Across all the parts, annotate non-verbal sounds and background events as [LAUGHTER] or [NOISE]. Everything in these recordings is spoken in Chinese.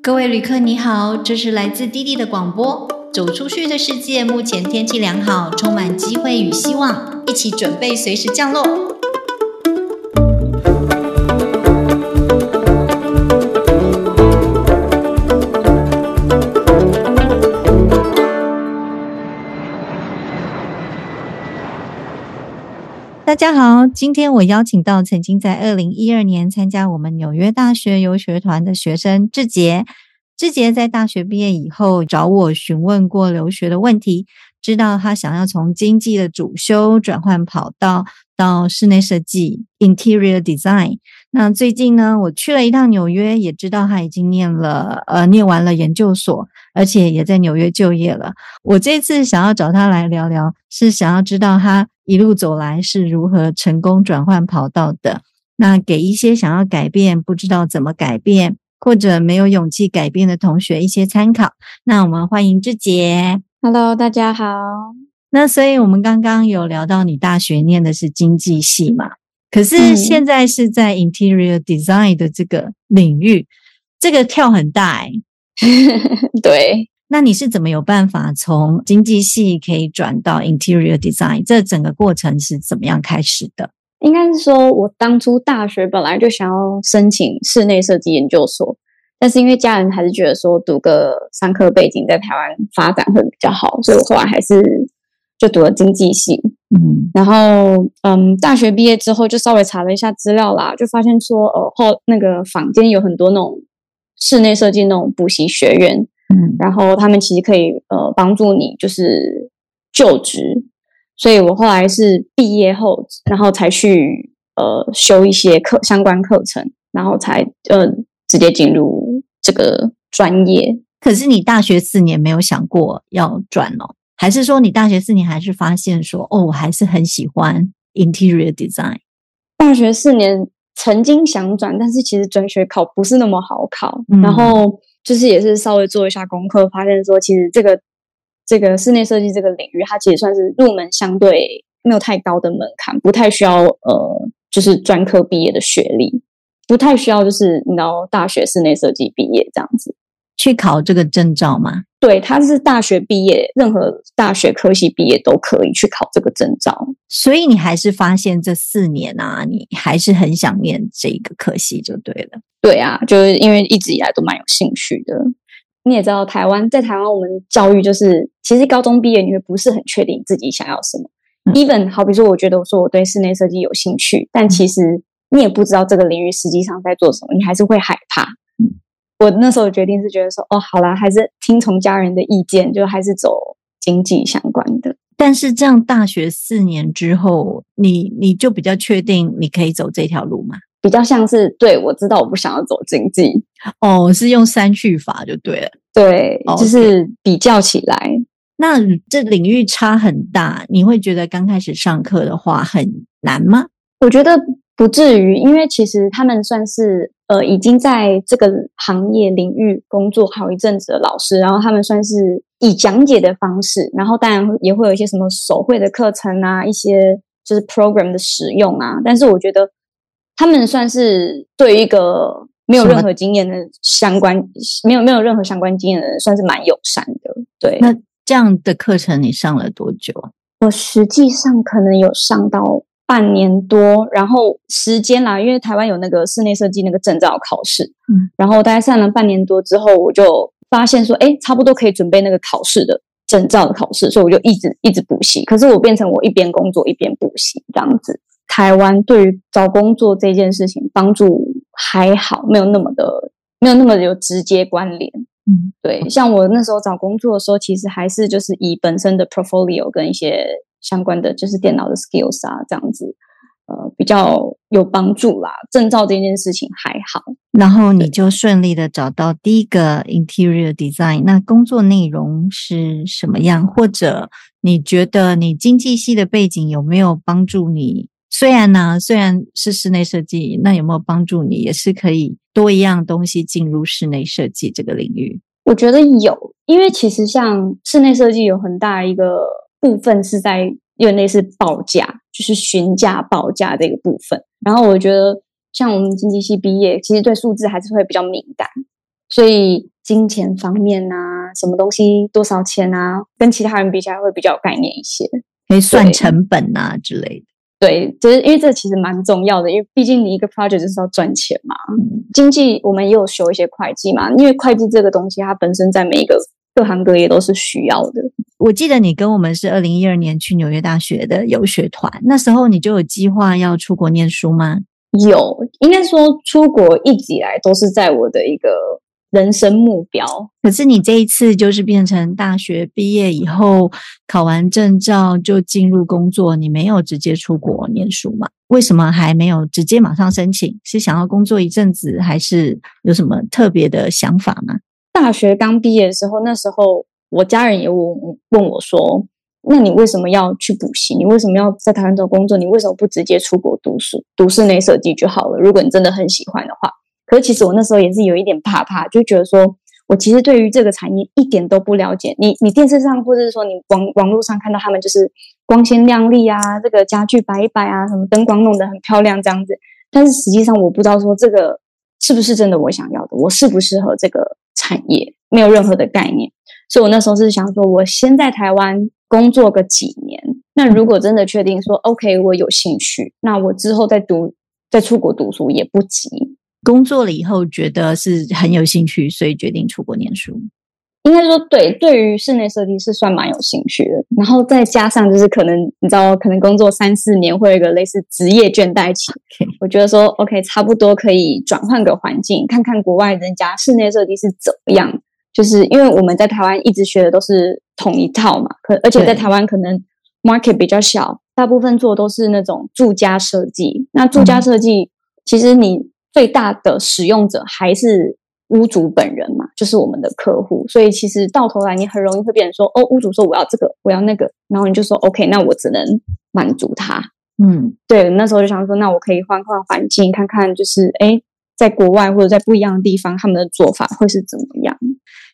各位旅客，你好，这是来自滴滴的广播。走出去的世界，目前天气良好，充满机会与希望，一起准备随时降落。大家好，今天我邀请到曾经在二零一二年参加我们纽约大学游学团的学生志杰。志杰在大学毕业以后找我询问过留学的问题，知道他想要从经济的主修转换跑道到室内设计 （Interior Design）。那最近呢，我去了一趟纽约，也知道他已经念了呃念完了研究所，而且也在纽约就业了。我这次想要找他来聊聊，是想要知道他。一路走来是如何成功转换跑道的？那给一些想要改变、不知道怎么改变或者没有勇气改变的同学一些参考。那我们欢迎志杰。Hello，大家好。那所以我们刚刚有聊到你大学念的是经济系嘛？可是现在是在 Interior Design 的这个领域，这个跳很大哎。[LAUGHS] 对。那你是怎么有办法从经济系可以转到 interior design？这整个过程是怎么样开始的？应该是说，我当初大学本来就想要申请室内设计研究所，但是因为家人还是觉得说读个商科背景在台湾发展会比较好，所以我后来还是就读了经济系。嗯，然后嗯，大学毕业之后就稍微查了一下资料啦，就发现说，呃，后那个坊间有很多那种室内设计那种补习学院。嗯，然后他们其实可以呃帮助你就是就职，所以我后来是毕业后，然后才去呃修一些课相关课程，然后才呃直接进入这个专业。可是你大学四年没有想过要转哦？还是说你大学四年还是发现说哦，我还是很喜欢 interior design？大学四年曾经想转，但是其实转学考不是那么好考，然后。就是也是稍微做一下功课，发现说其实这个这个室内设计这个领域，它其实算是入门相对没有太高的门槛，不太需要呃就是专科毕业的学历，不太需要就是你知道大学室内设计毕业这样子。去考这个证照吗？对，他是大学毕业，任何大学科系毕业都可以去考这个证照。所以你还是发现这四年啊，你还是很想念这个科系就对了。对啊，就是因为一直以来都蛮有兴趣的。你也知道，台湾在台湾，我们教育就是，其实高中毕业你会不是很确定自己想要什么。even 好比说，我觉得我说我对室内设计有兴趣，但其实你也不知道这个领域实际上在做什么，你还是会害怕。我那时候决定是觉得说，哦，好啦，还是听从家人的意见，就还是走经济相关的。但是这样大学四年之后，你你就比较确定你可以走这条路吗？比较像是对我知道我不想要走经济哦，是用三去法就对了。对，就是比较起来，那这领域差很大，你会觉得刚开始上课的话很难吗？我觉得不至于，因为其实他们算是。呃，已经在这个行业领域工作好一阵子的老师，然后他们算是以讲解的方式，然后当然也会有一些什么手绘的课程啊，一些就是 program 的使用啊。但是我觉得他们算是对于一个没有任何经验的相关，没有没有任何相关经验的人，算是蛮友善的。对，那这样的课程你上了多久啊？我实际上可能有上到。半年多，然后时间啦，因为台湾有那个室内设计那个证照考试，嗯，然后大概上了半年多之后，我就发现说，哎，差不多可以准备那个考试的证照的考试，所以我就一直一直补习。可是我变成我一边工作一边补习这样子。台湾对于找工作这件事情帮助还好，没有那么的没有那么有直接关联。嗯，对，像我那时候找工作的时候，其实还是就是以本身的 portfolio 跟一些。相关的就是电脑的 skills 啊，这样子，呃，比较有帮助啦。证照这件事情还好，然后你就顺利的找到第一个 interior design。那工作内容是什么样？或者你觉得你经济系的背景有没有帮助你？虽然呢，虽然是室内设计，那有没有帮助你？也是可以多一样东西进入室内设计这个领域。我觉得有，因为其实像室内设计有很大一个。部分是在有点类似报价，就是询价报价这个部分。然后我觉得，像我们经济系毕业，其实对数字还是会比较敏感。所以金钱方面啊，什么东西多少钱啊，跟其他人比起来会比较有概念一些，可以算成本啊之类的。对，就是因为这其实蛮重要的，因为毕竟你一个 project 就是要赚钱嘛。经济我们也有修一些会计嘛，因为会计这个东西它本身在每一个各行各业都是需要的。我记得你跟我们是二零一二年去纽约大学的游学团，那时候你就有计划要出国念书吗？有，应该说出国一直以来都是在我的一个人生目标。可是你这一次就是变成大学毕业以后考完证照就进入工作，你没有直接出国念书吗？为什么还没有直接马上申请？是想要工作一阵子，还是有什么特别的想法吗？大学刚毕业的时候，那时候。我家人也问问我说：“那你为什么要去补习？你为什么要在台湾找工作？你为什么不直接出国读书，读室内设计就好了？如果你真的很喜欢的话。”可是其实我那时候也是有一点怕怕，就觉得说我其实对于这个产业一点都不了解。你你电视上或者是说你网网络上看到他们就是光鲜亮丽啊，这个家具摆一摆啊，什么灯光弄得很漂亮这样子，但是实际上我不知道说这个是不是真的我想要的，我适不适合这个产业，没有任何的概念。所以我那时候是想说，我先在台湾工作个几年。那如果真的确定说 OK，我有兴趣，那我之后再读、再出国读书也不急。工作了以后觉得是很有兴趣，所以决定出国念书。应该说，对，对于室内设计是算蛮有兴趣的。然后再加上就是可能你知道，可能工作三四年会有一个类似职业倦怠期。[LAUGHS] 我觉得说 OK，差不多可以转换个环境，看看国外人家室内设计是怎么样。就是因为我们在台湾一直学的都是同一套嘛，可而且在台湾可能 market 比较小，大部分做都是那种住家设计。那住家设计其实你最大的使用者还是屋主本人嘛，就是我们的客户。所以其实到头来你很容易会变成说，哦，屋主说我要这个，我要那个，然后你就说 OK，那我只能满足他。嗯，对，那时候就想说，那我可以换换环境，看看就是哎，在国外或者在不一样的地方，他们的做法会是怎么样。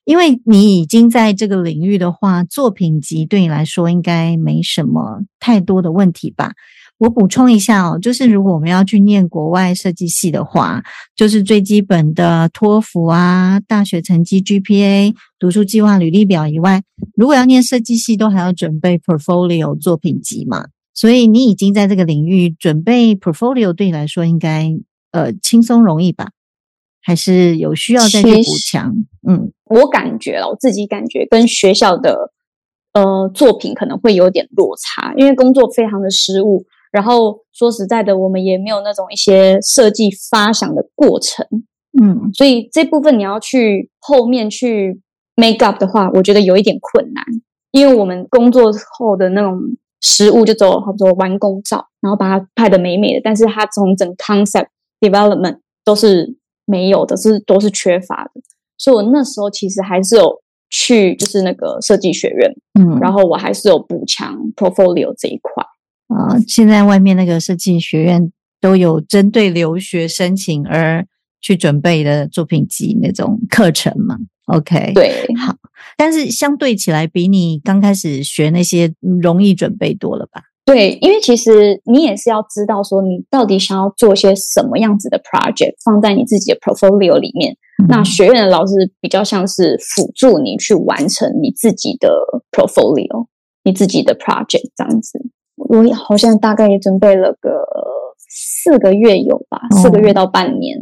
因为你已经在这个领域的话，作品集对你来说应该没什么太多的问题吧？我补充一下哦，就是如果我们要去念国外设计系的话，就是最基本的托福啊、大学成绩 GPA、读书计划、履历表以外，如果要念设计系，都还要准备 portfolio 作品集嘛。所以你已经在这个领域准备 portfolio，对你来说应该呃轻松容易吧？还是有需要再去补强？嗯。我感觉了，我自己感觉跟学校的呃作品可能会有点落差，因为工作非常的失误。然后说实在的，我们也没有那种一些设计发想的过程，嗯，所以这部分你要去后面去 make up 的话，我觉得有一点困难，因为我们工作后的那种实物就走，好比说完工照，然后把它拍的美美的，但是它从整 concept development 都是没有的，是都是缺乏的。所以我那时候其实还是有去，就是那个设计学院，嗯，然后我还是有补强 portfolio 这一块啊。现在外面那个设计学院都有针对留学申请而去准备的作品集那种课程嘛？OK，对，好，但是相对起来，比你刚开始学那些容易准备多了吧？对，因为其实你也是要知道说，你到底想要做些什么样子的 project，放在你自己的 portfolio 里面。那学院的老师比较像是辅助你去完成你自己的 portfolio，你自己的 project 这样子。我好像大概也准备了个四个月有吧，四个月到半年。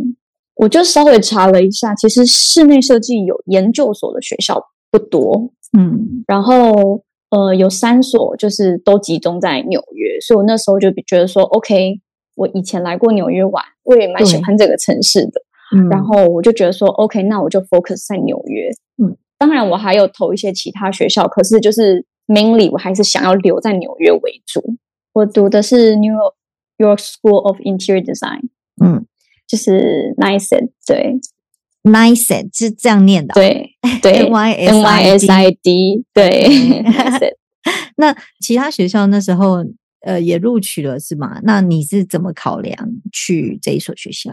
我就稍微查了一下，其实室内设计有研究所的学校不多，嗯，然后。呃，有三所，就是都集中在纽约，所以我那时候就觉得说，OK，我以前来过纽约玩，我也蛮喜欢这个城市的。嗯，然后我就觉得说，OK，那我就 focus 在纽约。嗯，当然我还有投一些其他学校，可是就是 mainly 我还是想要留在纽约为主。我读的是 New York School of Interior Design，嗯，就是 Nice，对。Nice 是这样念的，对对，[LAUGHS] N Y N Y S I D，对。[LAUGHS] [LAUGHS] 那其他学校那时候呃也录取了是吗？那你是怎么考量去这一所学校？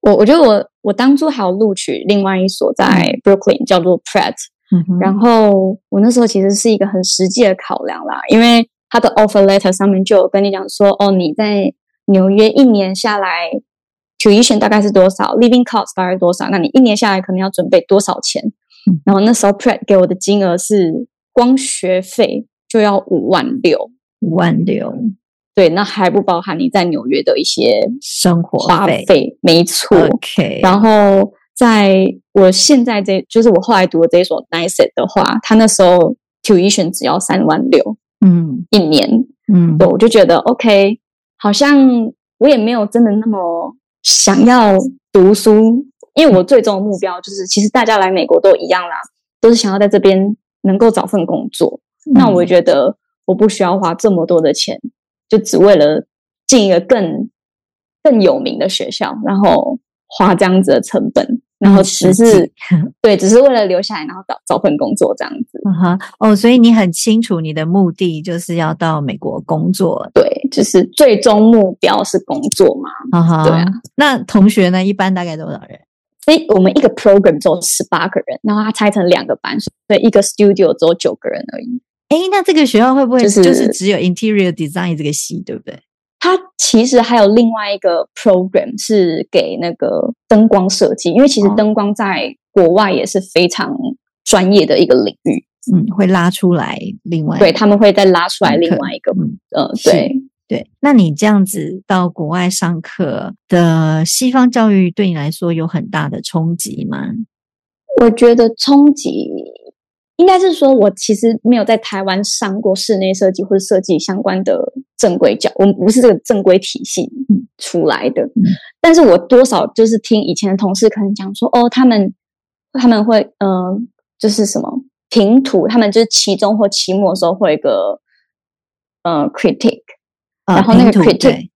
我我觉得我我当初还有录取另外一所在 Brooklyn 叫做 Pratt，然后我那时候其实是一个很实际的考量啦，因为他的 offer letter 上面就有跟你讲说，哦你在纽约一年下来。Tuition 大概是多少，living cost 大概多少，那你一年下来可能要准备多少钱？然后那时候 Pratt 给我的金额是光学费就要五万六，五万六，对，那还不包含你在纽约的一些生活花费。费，没错。OK，然后在我现在这就是我后来读的这一所 NICE 的话，他那时候 tuition 只要三万六嗯。一年，嗯，对，我就觉得 OK，好像我也没有真的那么想要读书，因为我最终的目标就是，其实大家来美国都一样啦，都是想要在这边能够找份工作。那我觉得我不需要花这么多的钱，就只为了进一个更更有名的学校，然后花这样子的成本，然后只是际 [LAUGHS] 对，只是为了留下来，然后找找份工作这样子。嗯哼，哦，所以你很清楚你的目的就是要到美国工作，对，就是最终目标是工作嘛。哈哈。对啊。那同学呢？一般大概多少人？所以我们一个 program 只有十八个人，然后它拆成两个班，所以一个 studio 只有九个人而已。诶，那这个学校会不会就是就是只有 interior design 这个系，对不对？它其实还有另外一个 program 是给那个灯光设计，因为其实哦灯光在国外也是非常专业的一个领域，嗯，会拉出来另外对他们会再拉出来另外一个，嗯呃，对，对。那你这样子到国外上课的西方教育对你来说有很大的冲击吗？我觉得冲击应该是说，我其实没有在台湾上过室内设计或者设计相关的正规教，我们不是这个正规体系出来的。但是我多少就是听以前的同事可能讲说，哦，他们他们会，呃，就是什么评图，他们就是期中或期末的时候会有一个呃 critic，呃然后那个 critic 对。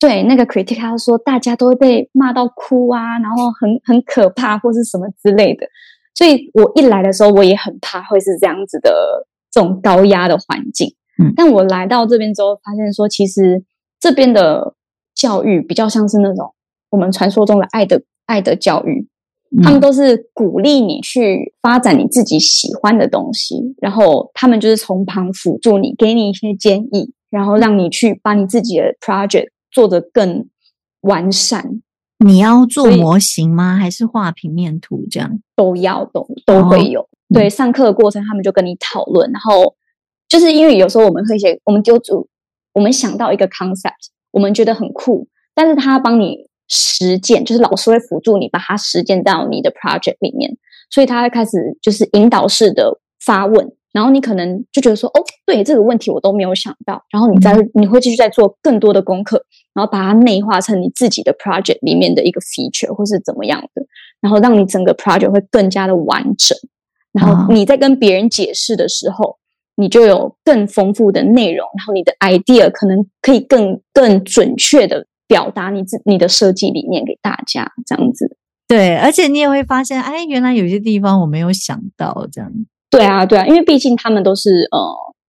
对，那个 critic 他说大家都会被骂到哭啊，然后很很可怕或是什么之类的，所以我一来的时候我也很怕会是这样子的这种高压的环境。嗯。但我来到这边之后，发现说其实这边的教育比较像是那种我们传说中的爱的爱的教育，他们嗯都是鼓励你去发展你自己喜欢的东西，然后他们就是从旁辅助你，给你一些建议，然后让你去把你自己的 project 做得更完善，你要做模型吗？还是画平面图这样？都要都都会有。对，上课的过程他们就跟你讨论，然后就是因为有时候我们会写，我们就主我们想到一个 concept，我们觉得很酷，但是他帮你实践，就是老师会辅助你把它实践到你的 project 里面，所以他会开始就是引导式的发问，然后你可能就觉得说，哦，对这个问题我都没有想到，然后你再你会继续再做更多的功课，然后把它内化成你自己的 project 里面的一个 feature 或是怎么样的，然后让你整个 project 会更加的完整。然哦后你在跟别人解释的时候，你就有更丰富的内容，然后你的 idea 可能可以更更准确的表达你自你的设计理念给大家，这样子。对，而且你也会发现，哎，原来有些地方我没有想到，这样。对啊，对啊，因为毕竟他们都是呃，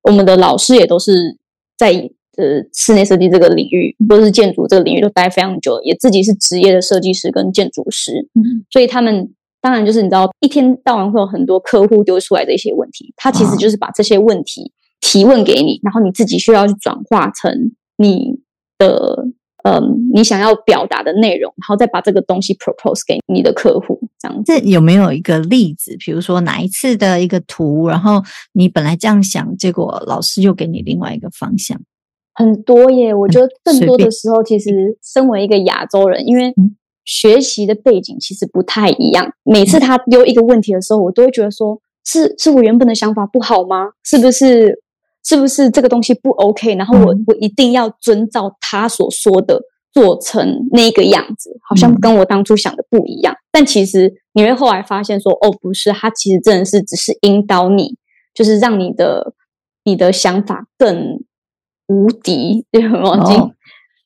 我们的老师也都是在呃室内设计这个领域，或者是建筑这个领域都待非常久，也自己是职业的设计师跟建筑师，嗯所以他们当然就是你知道，一天到晚会有很多客户丢出来的一些问题，他其实哦就是把这些问题提问给你，然后你自己需要去转化成你的嗯你想要表达的内容，然后再把这个东西 propose 给你的客户，这样子。这有没有一个例子？比如说哪一次的一个图，然后你本来这样想，结果老师又给你另外一个方向。很多耶，我觉得更多的时候，其实身为一个亚洲人，因为嗯学习的背景其实不太一样。每次他丢一个问题的时候，我都会觉得说，是是我原本的想法不好吗？是不是是不是这个东西不 OK？然后我、嗯我一定要遵照他所说的做成那个样子，好像嗯跟我当初想的不一样。但其实你会后来发现说，哦，不是，他其实真的是只是引导你，就是让你的你的想法更无敌，有没有？哦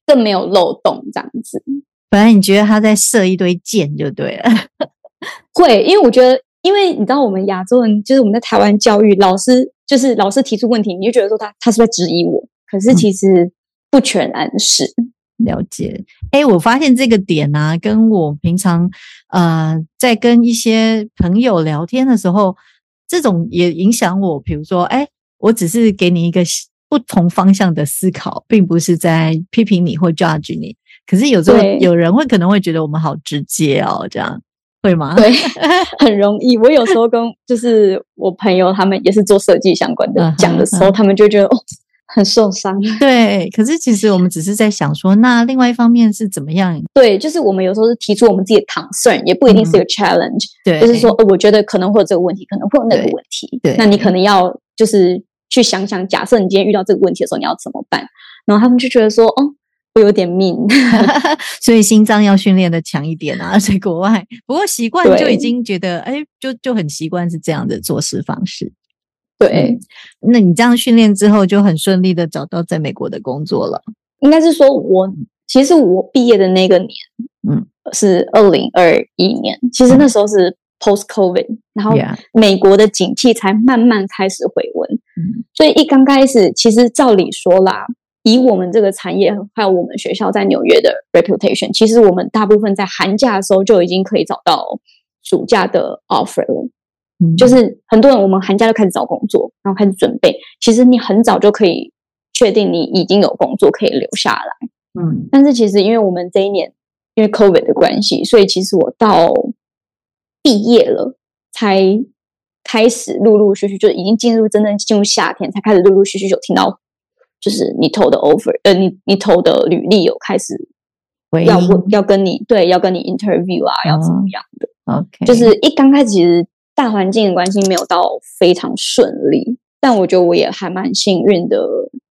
更没有漏洞这样子。本来你觉得他在射一堆箭就对了，[LAUGHS] 会，因为我觉得，因为你知道，我们亚洲人就是我们在台湾教育，老师就是老师提出问题，你就觉得说他他是在质疑我，可是其实不全然是。了解。哎，我发现这个点呢、跟我平常呃在跟一些朋友聊天的时候，这种也影响我。比如说，哎，我只是给你一个不同方向的思考，并不是在批评你或 judge 你。可是有时候有人会可能会觉得我们好直接哦，这样会吗？对，[LAUGHS] 很容易。我有时候跟就是我朋友他们也是做设计相关的讲的时候，嗯他们就觉得哦很受伤。对，可是其实我们只是在想说，那另外一方面是怎么样？对，就是我们有时候是提出我们自己的 concern，也不一定是一个 challenge，、嗯对，就是说，呃，我觉得可能会有这个问题，可能会有那个问题。对那你可能要就是去想想，假设你今天遇到这个问题的时候，你要怎么办？然后他们就觉得说，哦，我有点命。[LAUGHS] 所以心脏要训练的强一点啊，在国外。不过习惯就已经觉得，哎，就就很习惯是这样的做事方式。对，那你这样训练之后，就很顺利的找到在美国的工作了。应该是说我其实我毕业的那个年，嗯，是二零二一年。其实那时候是 post COVID，然后美国的景气才慢慢开始回温。嗯所以一刚开始，其实照理说啦，以我们这个产业还有我们学校在纽约的 reputation，其实我们大部分在寒假的时候就已经可以找到暑假的 offer 了。嗯就是很多人我们寒假就开始找工作，然后开始准备。其实你很早就可以确定你已经有工作可以留下来。嗯但是其实因为我们这一年因为 COVID 的关系，所以其实我到毕业了才开始陆陆续续就已经进入真正进入夏天，才开始陆陆续续有听到，就是你投的 offer，呃，你你投的履历有开始要问要跟你对要跟你 interview 啊，要怎么哦样的？OK，就是一刚开始其实大环境的关系没有到非常顺利，但我觉得我也还蛮幸运的，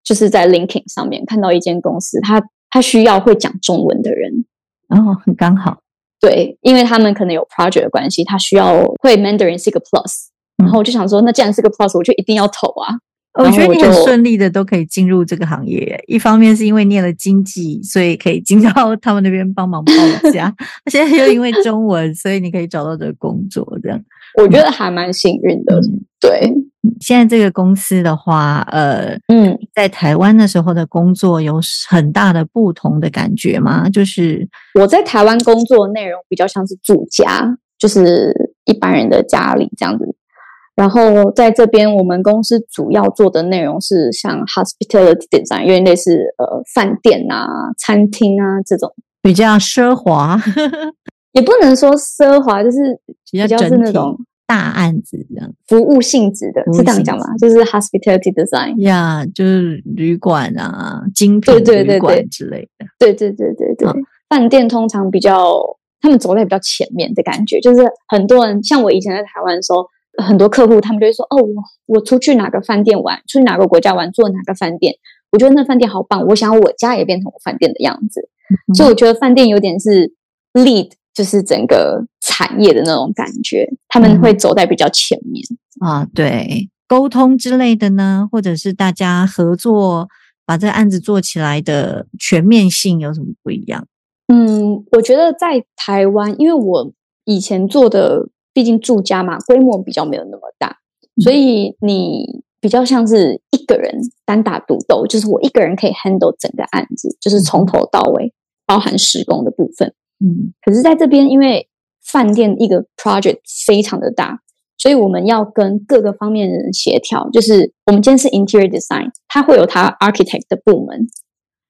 就是在 LinkedIn 上面看到一间公司，它它需要会讲中文的人。哦，很刚好。对，因为他们可能有 project 的关系，他需要会 Mandarin 是一个 plus，、嗯然后我就想说，那既然是个 plus，我就一定要投啊。我觉得你很顺利的都可以进入这个行业，一方面是因为念了经济，所以可以进到 [LAUGHS] 他们那边帮忙报价；[LAUGHS] 现在又因为中文，所以你可以找到这个工作。这样，我觉得还蛮幸运的。嗯对，现在这个公司的话，呃，嗯，在台湾的时候的工作有很大的不同的感觉吗？就是我在台湾工作内容比较像是住家，就是一般人的家里这样子。然后在这边，我们公司主要做的内容是像 hospitality design，因为类似呃饭店啊、餐厅啊这种，比较奢华，[LAUGHS] 也不能说奢华，就是比较是那种大案子这样。服务性质的，是这样讲吗？就是 hospitality design。呀就是旅馆啊，精品旅馆之类的。对对对对对，嗯饭店通常比较他们走在比较前面的感觉，就是很多人像我以前在台湾的时候，很多客户他们就会说：“哦，我我出去哪个饭店玩，出去哪个国家玩，住哪个饭店，我觉得那饭店好棒，我想我家也变成我饭店的样子。嗯所以我觉得饭店有点是 lead，就是整个产业的那种感觉，他们嗯会走在比较前面。啊，对，沟通之类的呢，或者是大家合作把这个案子做起来的全面性有什么不一样？嗯，我觉得在台湾，因为我以前做的毕竟住家嘛，规模比较没有那么大，所以你比较像是一个人单打独斗，就是我一个人可以 handle 整个案子，就是从头到尾，包含施工的部分。嗯可是在这边，因为饭店一个 project 非常的大，所以我们要跟各个方面的人协调。就是我们今天是 interior design，它会有它 architect 的部门，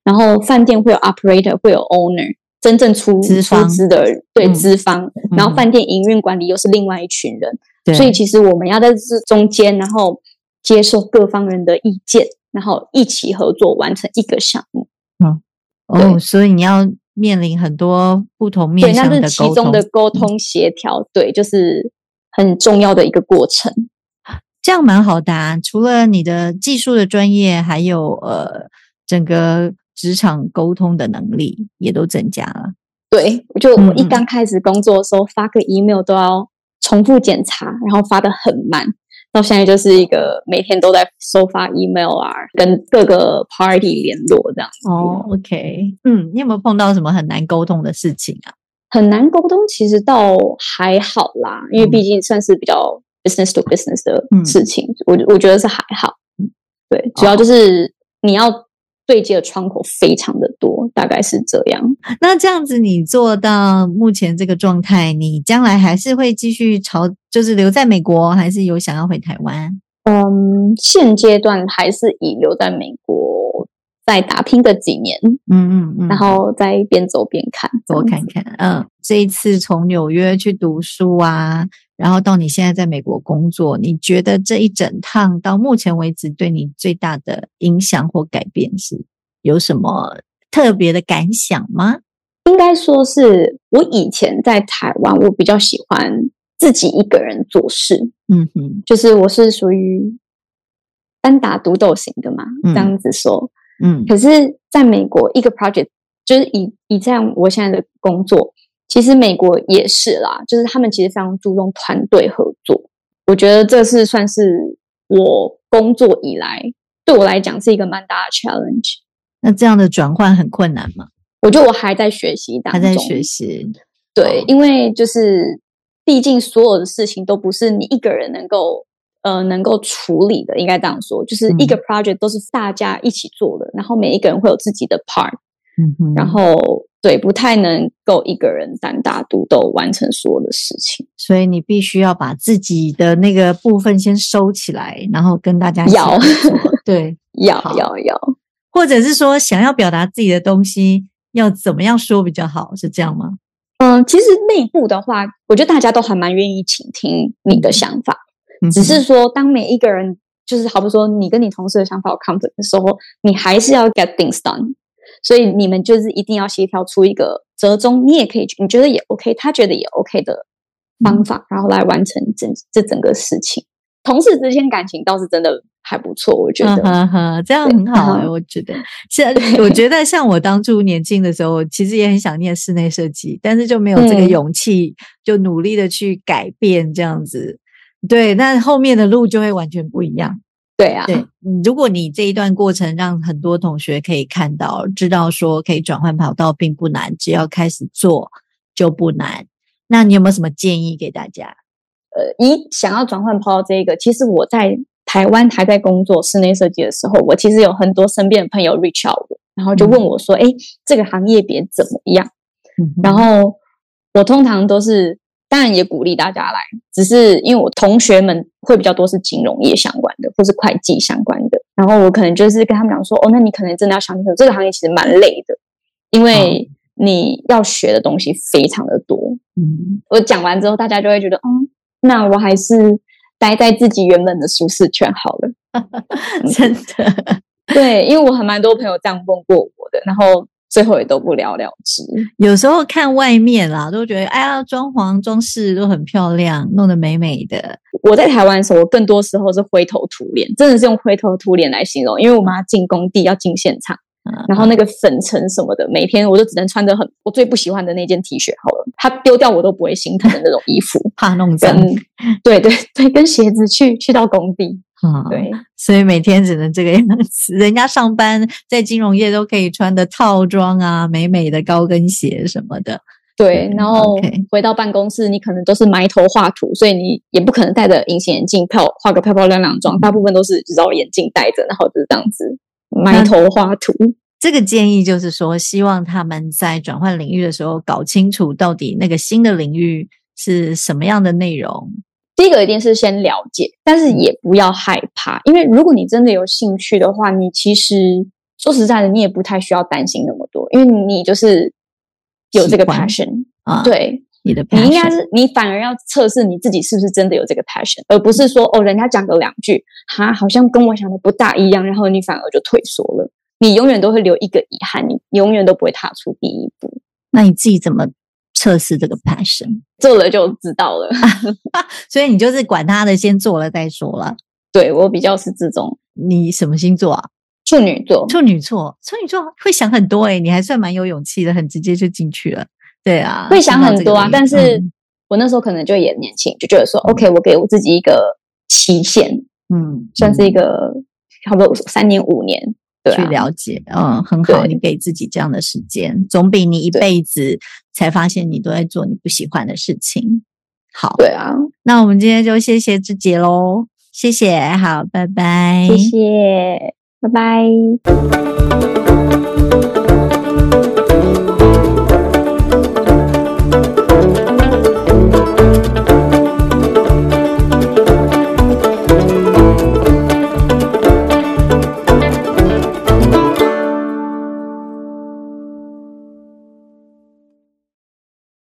然后饭店会有 operator，会有 owner，真正出出资方。资的对嗯。资方，然后嗯饭店营运管理又是另外一群人，对，所以其实我们要在这中间，然后接受各方人的意见，然后一起合作完成一个项目。哦，对。所以你要面临很多不同，面向的那是其沟通，中的沟通协调，对，就是很重要的一个过程。这样蛮好的、啊。除了你的技术的专业，还有呃整个职场沟通的能力也都增加了。对，我就嗯我一刚开始工作的时候，发个 email 都要重复检查，然后发的很慢。到现在就是一个每天都在收发 email 啊，跟各个 party 联络这样。哦，OK，嗯，你有没有碰到什么很难沟通的事情啊？很难沟通，其实倒还好啦，因为毕竟算是比较 business to business 的嗯事情，我我觉得是还好。嗯对，主要就是你要对接的窗口非常的多，大概是这样。那这样子，你做到目前这个状态，你将来还是会继续朝，就是留在美国，还是有想要回台湾？嗯，现阶段还是以留在美国再打拼个几年，嗯嗯嗯，然后再边走边看，多看看。嗯，这一次从纽约去读书啊，然后到你现在在美国工作，你觉得这一整趟到目前为止对你最大的影响或改变是有什么特别的感想吗？应该说是我以前在台湾，我比较喜欢自己一个人做事，嗯哼，就是我是属于单打独斗型的嘛，这样子说。嗯，可是在美国，一个 project 就是以以这样我现在的工作，其实美国也是啦，就是他们其实非常注重团队合作。我觉得这是算是我工作以来对我来讲是一个蛮大的 challenge。那这样的转换很困难吗？我觉得我还在学习当中，还在学习。对，因为就是毕竟所有的事情都不是你一个人能够。呃，能够处理的，应该这样说，就是一个 project 都是大家一起做的，然后每一个人会有自己的 part，嗯哼，然后对，不太能够一个人单打独斗完成所有的事情，所以你必须要把自己的那个部分先收起来，然后跟大家要，[LAUGHS] 对，要要要，或者是说想要表达自己的东西，要怎么样说比较好？是这样吗？嗯，其实内部的话，我觉得大家都还蛮愿意倾听你的想法。只是说，当每一个人就是，好比说你跟你同事的想法有 conflict 的时候，你还是要 get things done。所以你们就是一定要协调出一个折中，你也可以，你觉得也 OK，他觉得也 OK 的方法，然后来完成整这整个事情。同事之间感情倒是真的还不错，我觉得，这样很好哎，我觉得。像我觉得，像我当初年轻的时候，其实也很想念室内设计，但是就没有这个勇气，就努力的去改变这样子。对，那后面的路就会完全不一样。对啊，对，如果你这一段过程让很多同学可以看到，知道说可以转换跑道并不难，只要开始做就不难。那你有没有什么建议给大家？呃，你想要转换跑道这一个，其实我在台湾还在工作室内设计的时候，我其实有很多身边的朋友 reach out 我，然后就问我说：“哎，这个行业别怎么样？”然后我通常都是。当然也鼓励大家来，只是因为我同学们会比较多是金融业相关的，或是会计相关的，然后我可能就是跟他们讲说，哦，那你可能真的要想清楚，这个行业其实蛮累的，因为你要学的东西非常的多。嗯，我讲完之后，大家就会觉得，哦，那我还是待在自己原本的舒适圈好了。[LAUGHS] 真的，对，因为我还蛮多朋友这样问过我的，然后。最后也都不了了之。有时候看外面啦，都觉得哎呀，装潢装饰都很漂亮，弄得美美的。我在台湾的时候，我更多时候是灰头土脸，真的是用灰头土脸来形容。因为我妈进工地要进现场，然后那个粉尘什么的，每天我都只能穿着很我最不喜欢的那件 T 恤好了，它丢掉我都不会心疼的那种衣服，[LAUGHS] 怕弄脏。对对对，跟鞋子去去到工地。啊，对，所以每天只能这个样子。人家上班在金融业都可以穿的套装啊，美美的高跟鞋什么的。对，然后回到办公室，你可能都是埋头画图，所以你也不可能戴着隐形眼镜漂画个漂漂亮亮妆，大部分都是只要眼镜戴着，然后就是这样子埋头画图。这个建议就是说，希望他们在转换领域的时候，搞清楚到底那个新的领域是什么样的内容。第一个一定是先了解，但是也不要害怕，因为如果你真的有兴趣的话，你其实说实在的，你也不太需要担心那么多，因为你就是有这个 passion 啊，对，你的你应该是你反而要测试你自己是不是真的有这个 passion，而不是说哦，人家讲个两句，哈，好像跟我想的不大一样，然后你反而就退缩了，你永远都会留一个遗憾，你永远都不会踏出第一步。那你自己怎么？测试这个 passion，[LAUGHS] 做了就知道了。[LAUGHS] 所以你就是管他的，先做了再说了。对我比较是这种。你什么星座啊？处女座。处女座，处女座会想很多哎，你还算蛮有勇气的，很直接就进去了。对啊，会想很多啊。但是我那时候可能就也年轻，就觉得说，OK，我给我自己一个期限，嗯，算是一个差不多三年五年。去了解，嗯，很好，你给自己这样的时间，总比你一辈子才发现你都在做你不喜欢的事情好。对啊，那我们今天就谢谢志杰喽，谢谢，好，拜拜，谢谢，拜拜。